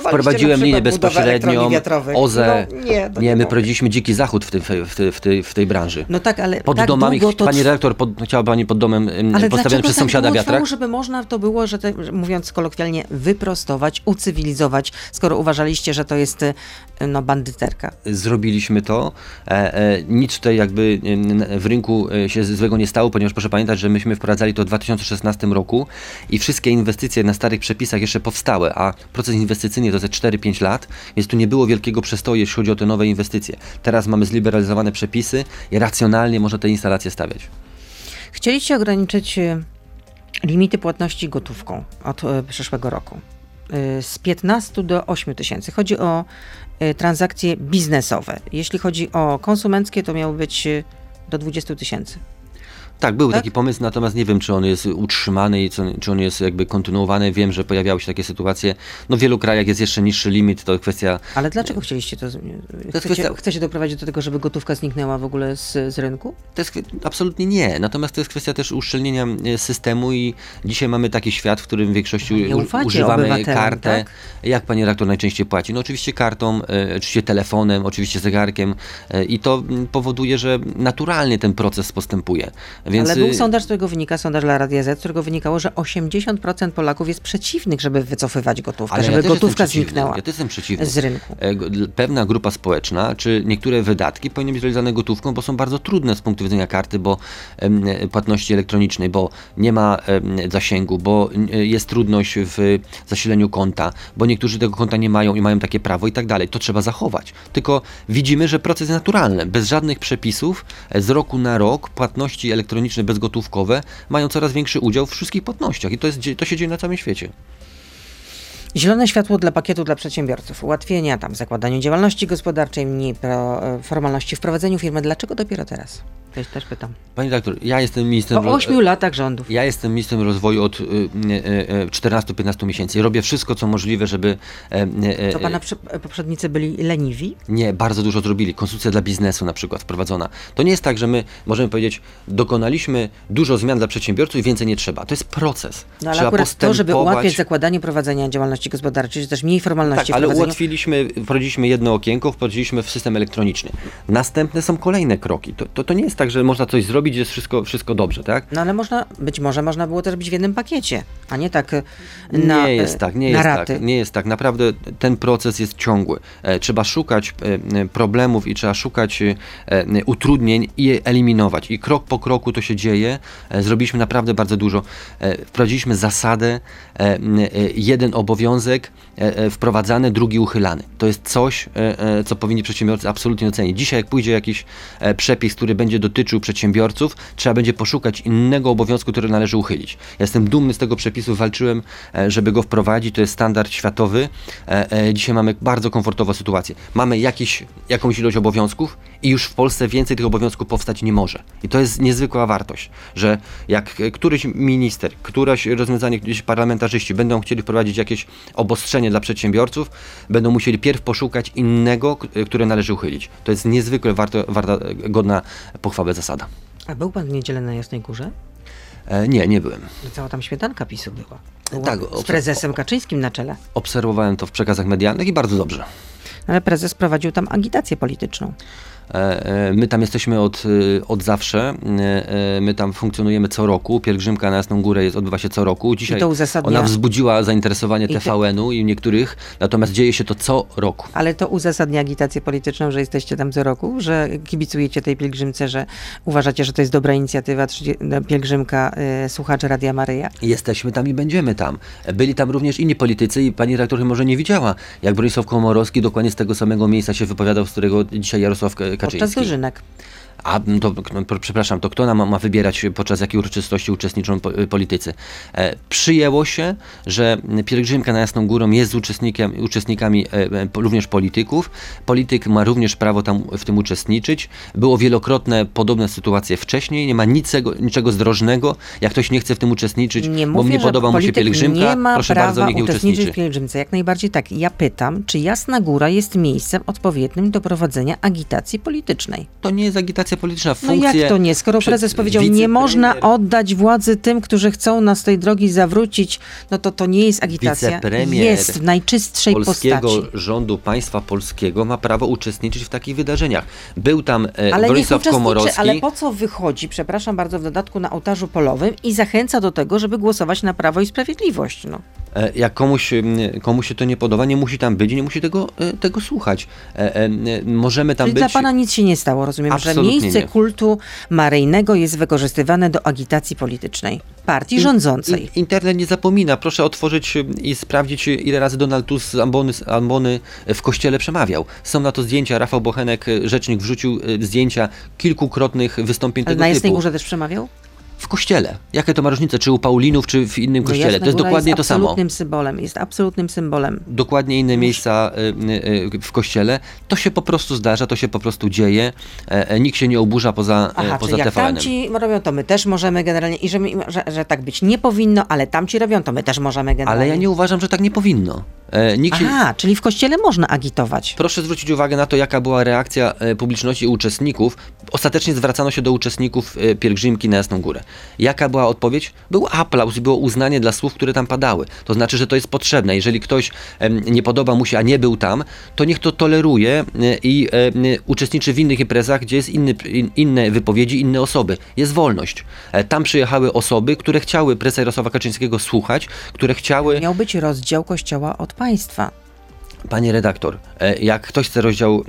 wprowadziłem na linię bezpośrednią. OZE. No nie, nie, my prowadziliśmy dziki zachód w, tym, w, tej- w, tej, w tej branży. No tak, ale Pod tak domami, to pani redaktor, pod, chciała pani pod domem Ale postawiony przez tak sąsiada długo wiatrak? trwało, żeby można to było, że te, mówiąc kolokwialnie, wyprostować, ucywilizować, skoro uważaliście, że to jest y, no, bandyterka. Zrobiliśmy to. E, e, nic tutaj jakby w rynku e, się złego nie stało, ponieważ proszę pamiętać, że myśmy wprowadzali to w 2016 roku i wszystkie inwestycje na starych przepisach jeszcze powstały, a proces inwestycyjny to ze 4-5 lat, więc tu nie było wielkiego przestoju, jeśli chodzi o te nowe inwestycje. Teraz mamy zliberalizowane przepisy i racjonalnie można te instalacje stawiać. Chcieliście ograniczyć y, limity płatności gotówką od y, przyszłego roku. Y, Z 15 do 8 tysięcy. Chodzi o transakcje biznesowe. Jeśli chodzi o konsumenckie, to miało być do 20 tysięcy. Tak, był Tak? taki pomysł, natomiast nie wiem, czy on jest utrzymany i czy on jest jakby kontynuowany. Wiem, że pojawiały się takie sytuacje. No w wielu krajach jest jeszcze niższy limit, to kwestia Ale dlaczego chcieliście to? Chcecie, kwestia- chcecie doprowadzić do tego, żeby gotówka zniknęła w ogóle z, z rynku? To jest absolutnie nie. Natomiast to jest kwestia też uszczelnienia e, systemu i dzisiaj mamy taki świat, w którym w większości u- używamy kartę. tak? Jak pani redaktor najczęściej płaci? No oczywiście kartą, e, oczywiście telefonem, oczywiście zegarkiem e, i to powoduje, że naturalnie ten proces postępuje. Więc Ale był y, sondaż, z którego wynika, sondaż dla Radia Z, z którego wynikało, że 80% Polaków jest przeciwnych, żeby wycofywać gotówkę, Ale ja żeby jestem gotówka zniknęła Ja też jestem przeciwny. z rynku. E, Pewna grupa społeczna, czy niektóre wydatki powinny być realizowane gotówką, bo są bardzo trudne z punktu widzenia karty, bo e, płatności elektronicznej, bo nie ma zasięgu, bo e, jest trudność w zasileniu konta, bo niektórzy tego konta nie mają i mają takie prawo i tak dalej. To trzeba zachować. Tylko widzimy, że proces jest naturalny. Bez żadnych przepisów z roku na rok płatności elektroniczne bezgotówkowe mają coraz większy udział w wszystkich płatnościach i to, jest, to się dzieje na całym świecie. Zielone światło dla pakietu dla przedsiębiorców, ułatwienia tam w zakładaniu działalności gospodarczej, mniej pro, formalności w prowadzeniu firmy. Dlaczego dopiero teraz? To jest też pytam. Pani doktor, ja jestem ministrem... Po ro- ośmiu latach rządów. Ja jestem ministrem rozwoju od y, y, y, 14-15 miesięcy. Robię wszystko, co możliwe, żeby. e, e, To pana prze- poprzednicy byli leniwi? Nie, bardzo dużo zrobili. Konstytucja dla biznesu na przykład wprowadzona. To nie jest tak, że my możemy powiedzieć, dokonaliśmy dużo zmian dla przedsiębiorców i więcej nie trzeba. To jest proces. No ale trzeba akurat to, żeby postępować. ułatwiać zakładanie prowadzenia działalności gospodarczej, czy też mniej formalności Tak, ale ułatwiliśmy, wprowadziliśmy jedno okienko, wprowadziliśmy w system elektroniczny. Następne są kolejne kroki. To, to, to nie jest tak, że można coś zrobić, jest wszystko, wszystko dobrze, tak? No ale można, być może można było też być w jednym pakiecie, a nie tak e, na nie jest e, tak, nie jest raty. tak, nie jest tak. Naprawdę ten proces jest ciągły. E, Trzeba szukać problemów i trzeba szukać utrudnień i je eliminować. I krok po kroku to się dzieje. Zrobiliśmy naprawdę bardzo dużo. Wprowadziliśmy zasadę, jeden obowiązek wprowadzany, drugi uchylany. To jest coś, co powinni przedsiębiorcy absolutnie ocenić. Dzisiaj jak pójdzie jakiś przepis, który będzie dotyczył przedsiębiorców, trzeba będzie poszukać innego obowiązku, który należy uchylić. Ja jestem dumny z tego przepisu, walczyłem, e, żeby go wprowadzić. To jest standard światowy. E, e, Dzisiaj mamy bardzo komfortową sytuację. Mamy jakiś, jakąś ilość obowiązków i już w Polsce więcej tych obowiązków powstać nie może. I to jest niezwykła wartość, że jak któryś minister, któreś rozwiązanie, gdzieś parlamentarzyści będą chcieli wprowadzić jakieś obostrzenie dla przedsiębiorców, będą musieli pierw poszukać innego, które należy uchylić. To jest niezwykle warto, warta, godna pochwały zasada. A był pan w niedzielę na Jasnej Górze? E, nie, nie byłem. Cała tam śmietanka PiSu była. była Tak, z prezesem Kaczyńskim na czele. Obserwowałem to w przekazach medialnych i bardzo dobrze. Ale prezes prowadził tam agitację polityczną. E, e, My tam jesteśmy od, e, od zawsze. My tam funkcjonujemy co roku. Pielgrzymka na Jasną Górę jest, odbywa się co roku. Dzisiaj ona wzbudziła zainteresowanie TVN-u i niektórych, natomiast dzieje się to co roku. Ale to uzasadnia agitację polityczną, że jesteście tam co roku, że kibicujecie tej pielgrzymce, że uważacie, że to jest dobra inicjatywa, 30 pielgrzymka słuchaczy Radia Maryja. Jesteśmy tam i będziemy tam. Byli tam również inni politycy i pani redaktor może nie widziała, jak Bronisław Komorowski dokładnie z tego samego miejsca się wypowiadał, z którego dzisiaj Jarosław Ka- Podczas Kaczyński. dożynek. A m, to, no, przepraszam, to kto nam ma, wybierać, podczas jakiej uroczystości uczestniczą po, politycy? E, przyjęło się, że pielgrzymka na Jasną Górą jest z uczestnikiem, uczestnikami e, e, również polityków. Polityk ma również prawo tam w tym uczestniczyć. Było wielokrotne podobne sytuacje wcześniej. Nie ma niczego, niczego zdrożnego. Jak ktoś nie chce w tym uczestniczyć, Nie bo mówię, nie podoba mu się pielgrzymka, nie ma proszę prawa bardzo, niech nie uczestniczyć uczestniczy. w pielgrzymce. Jak najbardziej tak. Ja pytam, czy Jasna Góra jest miejscem odpowiednim do prowadzenia agitacji politycznej? To nie jest agitacja polityczna. No Funkcje jak to nie? Skoro prezes powiedział, nie można oddać władzy tym, którzy chcą nas z tej drogi zawrócić, no to to nie jest agitacja. Wicepremier Jest w najczystszej polskiego postaci. rządu państwa polskiego ma prawo uczestniczyć w takich wydarzeniach. Był tam e, Ale Bronisław Komorowski. ale po co wychodzi, przepraszam bardzo, w dodatku na ołtarzu polowym i zachęca do tego, żeby głosować na Prawo i Sprawiedliwość. No. E, Jak komuś, komuś się to nie podoba, nie musi tam być i nie musi tego, e, tego słuchać. E, Możemy tam Czyli być. dla pana nic się nie stało, rozumiem, że Absolutnie miejsce nie. kultu maryjnego jest wykorzystywane do agitacji politycznej partii rządzącej. In- Internet nie zapomina. Proszę otworzyć i sprawdzić, ile razy Donald Tusk z ambony, z ambony w kościele przemawiał. Są na to zdjęcia. Rafał Bochenek, rzecznik, wrzucił zdjęcia kilkukrotnych wystąpień Ale tego na typu. Jasnej Górze też przemawiał? W kościele. Jakie to ma różnice, czy u Paulinów, czy w innym No kościele? To jest dokładnie to samo. absolutnym symbolem, jest absolutnym symbolem. Dokładnie inne miejsca y, y, w kościele. To się po prostu zdarza, to się po prostu dzieje. E, e, Nikt się nie oburza poza, e, Aha, poza czyli jak TVN-em. tamci robią, to my też możemy generalnie, i że, że, że tak być nie powinno, ale tamci robią, to my też możemy generalnie. Ale ja nie uważam, że tak nie powinno. E, Nikt się, Aha, czyli w kościele można agitować. Proszę zwrócić uwagę na to, jaka była reakcja e, publiczności i uczestników. Ostatecznie zwracano się do uczestników e, pielgrzymki na Jasną Górę. Jaka była odpowiedź? Był aplauz i było uznanie dla słów, które tam padały. To znaczy, że to jest potrzebne. Jeżeli ktoś nie podoba mu się, a nie był tam, to niech to toleruje i uczestniczy w innych imprezach, gdzie jest inny, in, inne wypowiedzi, inne osoby. Jest wolność. Tam przyjechały osoby, które chciały prezesa Jarosława Kaczyńskiego słuchać, które chciały... Miał być rozdział kościoła od państwa. Panie redaktor, e, jak ktoś chce rozdział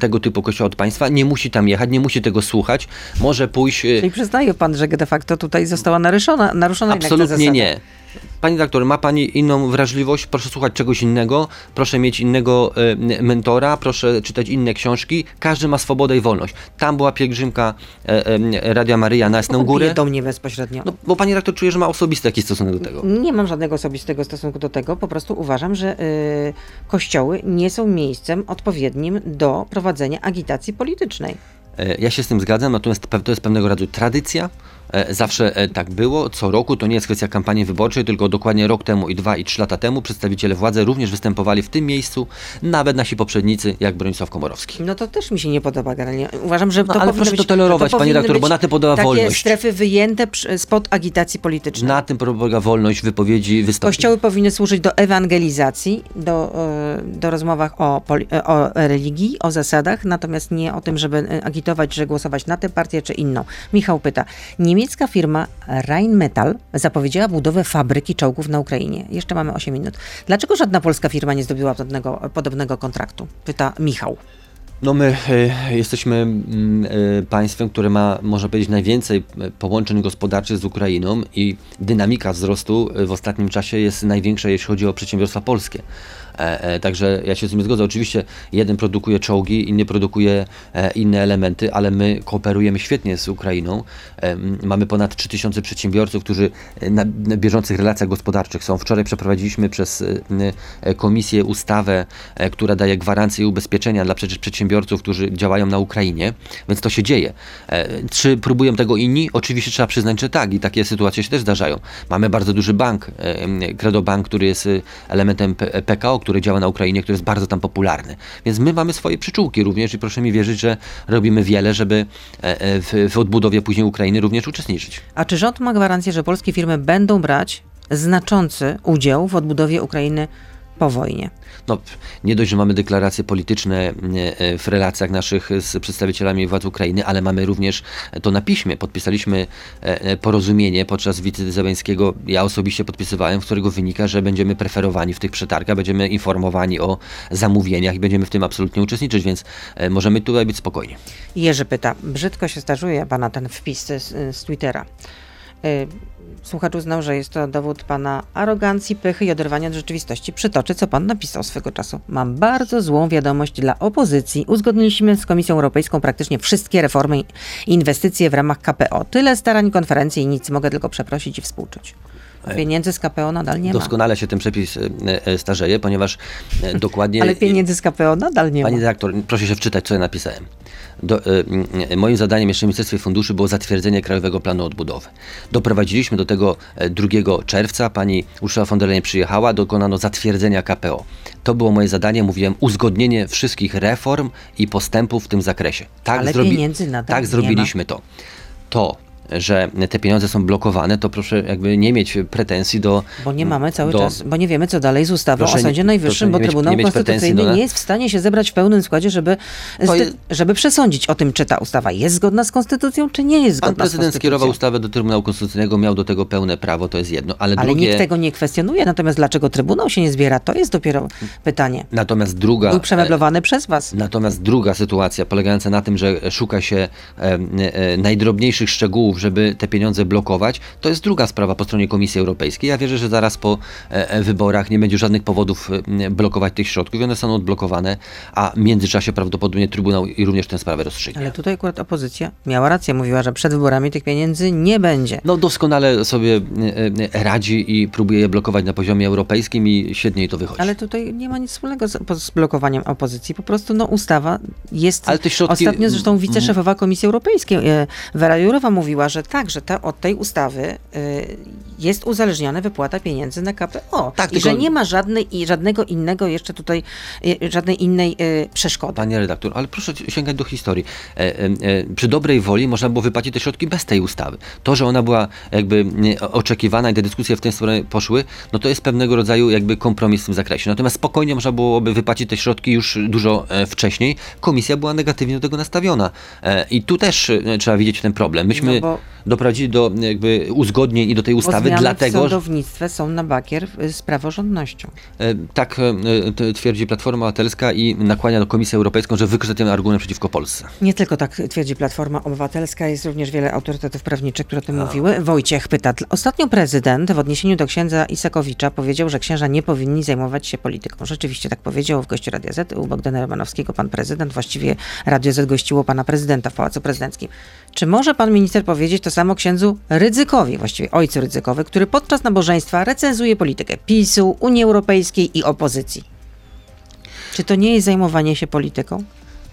tego typu kościoła od państwa, nie musi tam jechać, nie musi tego słuchać, może pójść. e, Czyli przyznaje pan, że de facto tutaj została naruszona, naruszona Absolutnie nie. Pani redaktor, ma Pani inną wrażliwość, proszę słuchać czegoś innego, proszę mieć innego e, mentora, proszę czytać inne książki. Każdy ma swobodę i wolność. Tam była pielgrzymka e, e, Radia Maryja na Jasną Górę. do mnie bezpośrednio. No, bo Pani redaktor czuje, że ma osobisty jakiś stosunek do tego. Nie mam żadnego osobistego stosunku do tego, po prostu uważam, że y, kościoły nie są miejscem odpowiednim do prowadzenia agitacji politycznej. E, Ja się z tym zgadzam, natomiast to jest pewnego rodzaju tradycja. E, Zawsze e, tak było, co roku, to nie jest kwestia kampanii wyborczej, tylko dokładnie rok temu i dwa i trzy lata temu przedstawiciele władzy również występowali w tym miejscu, nawet nasi poprzednicy, jak Bronisław Komorowski. No to też mi się nie podoba generalnie. Uważam, że No, to ale proszę być, to tolerować, że pani powinny redaktor, bo na tym polega takie wolność. strefy wyjęte spod agitacji politycznej. Na tym polega wolność wypowiedzi, wystąpień. Kościoły powinny służyć do ewangelizacji, do, e, do rozmowach o, o religii, o zasadach, natomiast nie o tym, żeby agitować, że głosować na tę partię czy inną. Michał pyta, niemiecka firma Rheinmetall zapowiedziała budowę fabryki czołgów na Ukrainie. Jeszcze mamy 8 minut. Dlaczego żadna polska firma nie zdobyła podobnego, podobnego kontraktu? Pyta Michał. No my e, jesteśmy mm, e, państwem, które ma, można powiedzieć, najwięcej e, połączeń gospodarczych z Ukrainą i dynamika wzrostu w ostatnim czasie jest największa, jeśli chodzi o przedsiębiorstwa polskie. E, e, także ja się z tym zgodzę. Oczywiście jeden produkuje czołgi, inny produkuje e, inne elementy, ale my kooperujemy świetnie z Ukrainą. Mamy ponad 3000 przedsiębiorców, którzy na, bieżących relacjach gospodarczych są. Wczoraj przeprowadziliśmy przez komisję ustawę, która daje gwarancje i ubezpieczenia dla przecież przedsiębiorców, którzy działają na Ukrainie, więc to się dzieje. Czy próbują tego inni? Oczywiście trzeba przyznać, że tak i takie sytuacje się też zdarzają. Mamy bardzo duży bank, m, Credobank, który jest elementem PKO, który działa na Ukrainie, który jest bardzo tam popularny. Więc my mamy swoje przyczółki również i proszę mi wierzyć, że robimy wiele, żeby e, e, w, w odbudowie później Ukrainy również uczestniczyć. A czy rząd ma gwarancję, że polskie firmy będą brać znaczący udział w odbudowie Ukrainy po wojnie? No, nie dość, że mamy deklaracje polityczne e, e, w relacjach naszych z przedstawicielami władz Ukrainy, ale mamy również to na piśmie. Podpisaliśmy e, porozumienie podczas wizyty Zełenskiego, ja osobiście podpisywałem, z którego wynika, że będziemy preferowani w tych przetargach, będziemy informowani o zamówieniach i będziemy w tym absolutnie uczestniczyć, więc możemy tutaj być spokojni. Jerzy pyta, brzydko się starzuje pana ten wpis z, z Twittera. Y, Słuchacz uznał, że jest to dowód pana arogancji, pychy i oderwania od rzeczywistości. Przytoczę, co pan napisał swego czasu. Mam bardzo złą wiadomość dla opozycji. Uzgodniliśmy z Komisją Europejską praktycznie wszystkie reformy i inwestycje w ramach KPO. Tyle starań, konferencji i nic. Mogę tylko przeprosić i współczuć. Pieniędzy z KPO nadal nie ma. Doskonale się ten przepis e, e, starzeje, ponieważ e, dokładnie... Ale pieniędzy z KPO nadal nie Pani ma. dyrektor, proszę się wczytać, co ja napisałem. Do, moim zadaniem jeszcze w Ministerstwie Funduszy było zatwierdzenie Krajowego Planu Odbudowy. Doprowadziliśmy do tego e, 2 czerwca, pani Ursula von der Leyen przyjechała, dokonano zatwierdzenia KPO. To było moje zadanie, mówiłem, uzgodnienie wszystkich reform i postępów w tym zakresie. Tak, Ale pieniędzy nadal tak zrobiliśmy to. To, że te pieniądze są blokowane, to proszę jakby nie mieć pretensji do... Bo nie mamy cały do, czas, bo nie wiemy, co dalej z ustawą Proszę o Sądzie Najwyższym, bo mieć- Trybunał Konstytucyjny nie jest w stanie się zebrać w pełnym składzie, żeby, jest- żeby przesądzić o tym, czy ta ustawa jest zgodna z Konstytucją, czy nie jest Pan zgodna z prezydent Konstytucją. skierował ustawę do Trybunału Konstytucyjnego, miał do tego pełne prawo, to jest jedno. Ale, Ale drugie, nikt tego nie kwestionuje, natomiast dlaczego Trybunał się nie zbiera, to jest dopiero pytanie. Natomiast druga, Był przemeblowany przez was. Natomiast druga sytuacja polegająca na tym, że szuka się e, e, najdrobniejszych szczegółów, żeby te pieniądze blokować. To jest druga sprawa po stronie Komisji Europejskiej. Ja wierzę, że zaraz po e, e, wyborach nie będzie żadnych powodów e, blokować tych środków i one zostaną odblokowane, a w międzyczasie prawdopodobnie Trybunał i również tę sprawę rozstrzygnie. Ale tutaj akurat opozycja miała rację, mówiła, że przed wyborami tych pieniędzy nie będzie. No doskonale sobie radzi i próbuje je blokować na poziomie europejskim i świetnie to wychodzi. Ale tutaj nie ma nic wspólnego z, z blokowaniem opozycji. Po prostu no, ustawa jest. Ale te środki- Ostatnio zresztą wiceszefowa Komisji Europejskiej, Wera Jurowa, mówiła, że tak, że ta, od tej ustawy e, jest uzależniona wypłata pieniędzy na KPO. Tak, I tylko- że nie ma żadnej, i żadnego innego jeszcze tutaj, e, żadnej innej e, przeszkody. Panie redaktor, ale proszę sięgać do historii. E, e, e, przy dobrej woli można było wypłacić te środki bez tej ustawy. To, że ona była jakby oczekiwana i te dyskusje w tę stronę poszły, no to jest pewnego rodzaju jakby kompromis w tym zakresie. Natomiast spokojnie można byłoby wypłacić te środki już dużo e, wcześniej. Komisja była negatywnie do tego nastawiona. E, I tu też trzeba widzieć ten problem. Myśmy No bo- doprowadzili do jakby uzgodnień i do tej ustawy, dlatego, w sądownictwie są na bakier z praworządnością. E, Tak e, twierdzi Platforma Obywatelska i nakłania do Komisję Europejską, że wykorzystuje ten argument przeciwko Polsce. Nie tylko tak twierdzi Platforma Obywatelska, jest również wiele autorytetów prawniczych, które o tym mówiły. Wojciech pyta. "Dl- Ostatnio prezydent w odniesieniu do księdza Isakowicza powiedział, że księża nie powinni zajmować się polityką. Rzeczywiście tak powiedział w gościu Radia Z u Bogdana Romanowskiego pan prezydent. Właściwie Radio Z gościło pana prezydenta w Pałacu Prezydenckim. Czy może pan minister powiedzieć to samo księdzu Rydzykowi, właściwie ojcu Rydzykowi, który podczas nabożeństwa recenzuje politykę PiSu, Unii Europejskiej i opozycji? Czy to nie jest zajmowanie się polityką?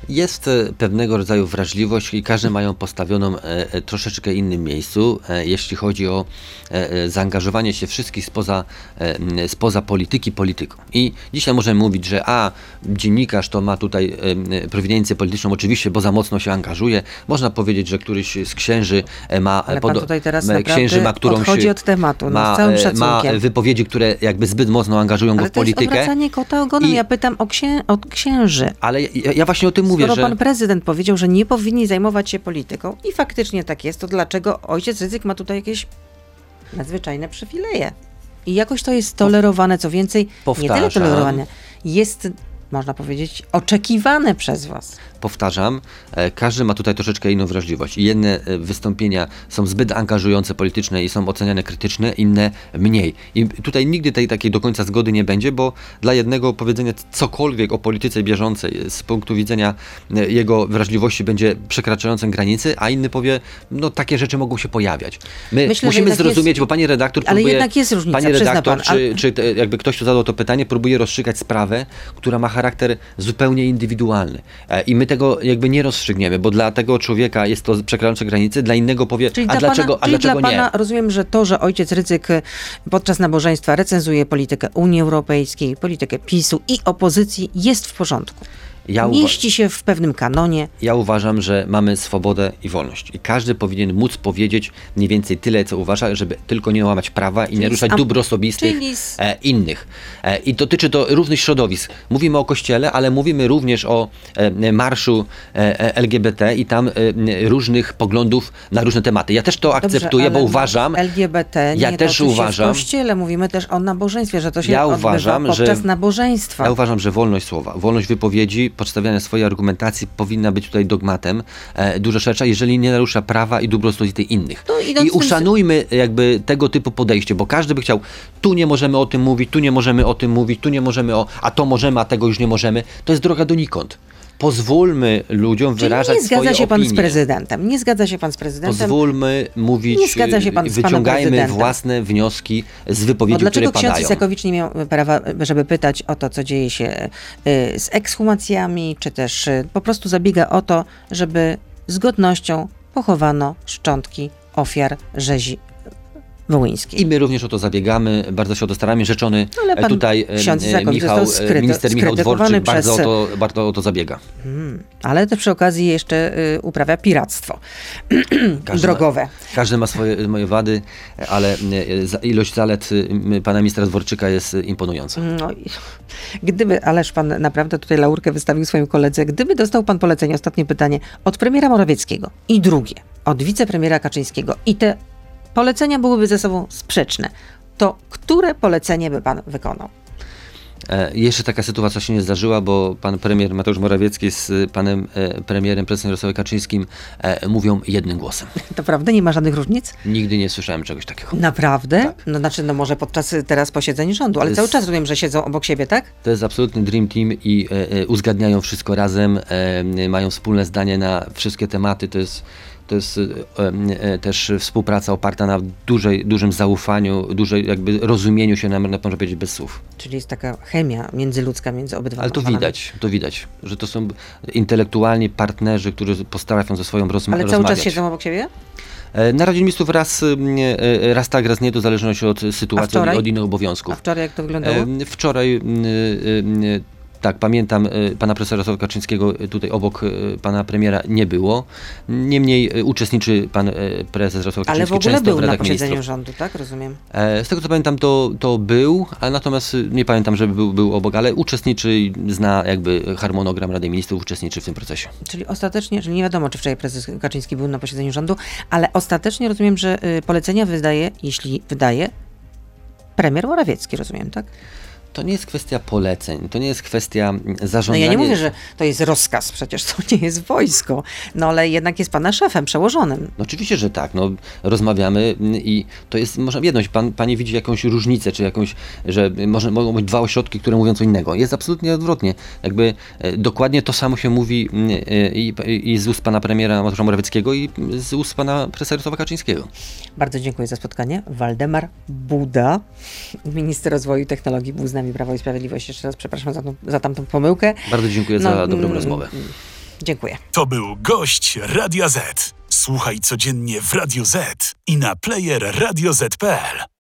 Jest e, pewnego rodzaju wrażliwość i każdy mają postawioną e, e, troszeczkę innym miejscu, jeśli chodzi o zaangażowanie się wszystkich spoza, spoza polityki polityką. I dzisiaj możemy mówić, że a, dziennikarz to ma tutaj m, prowidencję polityczną, oczywiście, bo za mocno się angażuje. Można powiedzieć, że któryś z księży ma... Ale pan tutaj teraz e, naprawdę odchodzi od tematu, no, ma, całym ma wypowiedzi, które jakby zbyt mocno angażują go Ale w to jest politykę. odwracanie kota ogonem. I- Ja pytam o, księ- o księży. Ale ja, ja właśnie o tym mówię, Skoro że... pan prezydent powiedział, że nie powinni zajmować się polityką i faktycznie tak jest, to dlaczego ojciec Rydzyk ma tutaj jakieś nadzwyczajne przywileje? I jakoś to jest tolerowane, co więcej, nie tyle Powtarzam. tolerowane, jest, można powiedzieć, oczekiwane przez was. Powtarzam, e, każdy ma tutaj troszeczkę inną wrażliwość. Jedne e, wystąpienia są zbyt angażujące polityczne i są oceniane krytycznie, inne mniej. I tutaj nigdy tej takiej do końca zgody nie będzie, bo dla jednego powiedzenie cokolwiek o polityce bieżącej z punktu widzenia e, jego wrażliwości będzie przekraczającym granicy, a inny powie, no takie rzeczy mogą się pojawiać. My Myślę, musimy zrozumieć, jest- bo pani redaktor ale próbuje, jednak jest różnica, pani redaktor, pan, czy, ale- czy jakby ktoś tu zadał to pytanie, próbuje rozstrzygać sprawę, która ma charakter zupełnie indywidualny. I my tego jakby nie rozstrzygniemy, bo dla tego człowieka jest to przekraczające granice, dla innego powie, Czyli a dla dlaczego, pana, a dlaczego dla nie? pana rozumiem, że to, że ojciec Rydzyk y, podczas nabożeństwa recenzuje politykę Unii Europejskiej, politykę PiSu i opozycji jest w porządku. Ja, Mieści się w pewnym kanonie. ja uważam, że mamy swobodę i wolność. I każdy powinien móc powiedzieć mniej więcej tyle, co uważa, żeby tylko nie łamać prawa i nie Czyli ruszać z am- dóbr osobistych z- e, innych. E, I dotyczy to różnych środowisk. Mówimy o kościele, ale mówimy również o e, marszu e, e, LGBT i tam e, różnych poglądów na różne tematy. Ja też to akceptuję, Dobrze, bo ale uważam, LGBT ja nie też toczy się uważam- w kościele, mówimy też o nabożeństwie, że to się Ja odbywa uważam, że- podczas nabożeństwa. Ja uważam, że wolność słowa, wolność wypowiedzi, przedstawiania swojej argumentacji powinna być tutaj dogmatem e, dużo szersza, jeżeli nie narusza prawa i dóbr osobistych innych. No, I tym- uszanujmy jakby tego typu podejście, bo każdy by chciał, tu nie możemy o tym mówić, tu nie możemy o tym mówić, tu nie możemy o, a to możemy, a tego już nie możemy. To jest droga donikąd. Pozwólmy ludziom Czyli wyrażać nie zgadza swoje się pan z opinie. prezydentem. Nie zgadza się pan z prezydentem. Pozwólmy mówić, Nie zgadza się pan z wyciągajmy własne wnioski z wypowiedzi, No dlaczego które ksiądz padają. Isakowicz nie miał prawa, żeby pytać o to, co dzieje się y, z ekshumacjami, czy też y, po prostu zabiega o to, żeby z godnością pochowano szczątki ofiar rzezi wołyńskiej. I my również o to zabiegamy, bardzo się o to staramy. Rzeczony Ale e, tutaj e, e, Michał, skryty- minister Michał Dworczyk bardzo o, przez- to, bardzo o to zabiega. Hmm. Ale też przy okazji jeszcze y, uprawia piractwo Każdy drogowe. Ma, każdy ma swoje moje wady, ale ilość zalet m, pana ministra Dworczyka jest imponująca. No, i- gdyby, ależ pan naprawdę tutaj laurkę wystawił swoim koledze, gdyby dostał pan polecenie, ostatnie pytanie, od premiera Morawieckiego i drugie, od wicepremiera Kaczyńskiego i te polecenia byłyby ze sobą sprzeczne, to które polecenie by pan wykonał? E, jeszcze taka sytuacja się nie zdarzyła, bo pan premier Mateusz Morawiecki z panem e, premierem, prezesem Jarosławem Kaczyńskim e, mówią jednym głosem. To prawda? Nie ma żadnych różnic? Nigdy nie słyszałem czegoś takiego. Naprawdę? Tak. No znaczy, no może podczas teraz posiedzeń rządu, ale To cały jest- czas rozumiem, że siedzą obok siebie, tak? To jest absolutny dream team i e, uzgadniają wszystko razem, e, mają wspólne zdanie na wszystkie tematy. To jest, to jest e, e, też współpraca oparta na dużej, dużym zaufaniu, dużej jakby rozumieniu się, nawet można powiedzieć, bez słów. Czyli jest taka chemia międzyludzka między obydwoma Ale to panami. widać, to widać, że to są intelektualni partnerzy, którzy postarają ze swoją rozma- Ale cały rozmawiać. czas siedzą obok siebie? E, Na Radzie Ministrów raz, m, e, raz tak, raz nie, to w zależności od sytuacji, od, innych A obowiązków. wczoraj jak to wyglądało? Wczoraj, m, e, m, tak, pamiętam, e, pana profesora Jarosława Kaczyńskiego e, tutaj obok e, pana premiera nie było. Niemniej uczestniczy pan prezes Jarosław Ale w Kaczyński ogóle był na posiedzeniu Ministrów. rządu, tak? Rozumiem. E, Z tego co pamiętam, to, to był, a natomiast nie pamiętam, żeby był, był obok, ale uczestniczy i zna jakby harmonogram Rady Ministrów, uczestniczy w tym procesie. Czyli ostatecznie, czyli nie wiadomo, czy wczoraj prezes Kaczyński był na posiedzeniu rządu, ale ostatecznie rozumiem, że y, polecenia wydaje, jeśli wydaje, premier Morawiecki, rozumiem, tak? To nie jest kwestia poleceń, to nie jest kwestia mm, No zarządzania. ja nie mówię, że to jest rozkaz, przecież to nie jest wojsko, no ale jednak jest pana szefem, przełożonym. No oczywiście, że tak. No, rozmawiamy mm, i to jest może jedność. Pan, pani widzi jakąś różnicę, czy jakąś, że może, mogą być dwa ośrodki, które mówią co innego. Jest absolutnie odwrotnie. Jakby e, dokładnie to samo się mówi mm, e, i, i z ust pana premiera Mateusza Morawieckiego i z ust pana Jarosława Kaczyńskiego. Bardzo dziękuję za spotkanie. Waldemar Buda, minister rozwoju i technologii, był z nami Prawo i Sprawiedliwość. Jeszcze raz przepraszam za, tą, za tamtą pomyłkę. Bardzo dziękuję No, za dobrą mm, rozmowę. Dziękuję. To był gość Radia Z. Słuchaj codziennie w Radio Z i na player radioz.pl.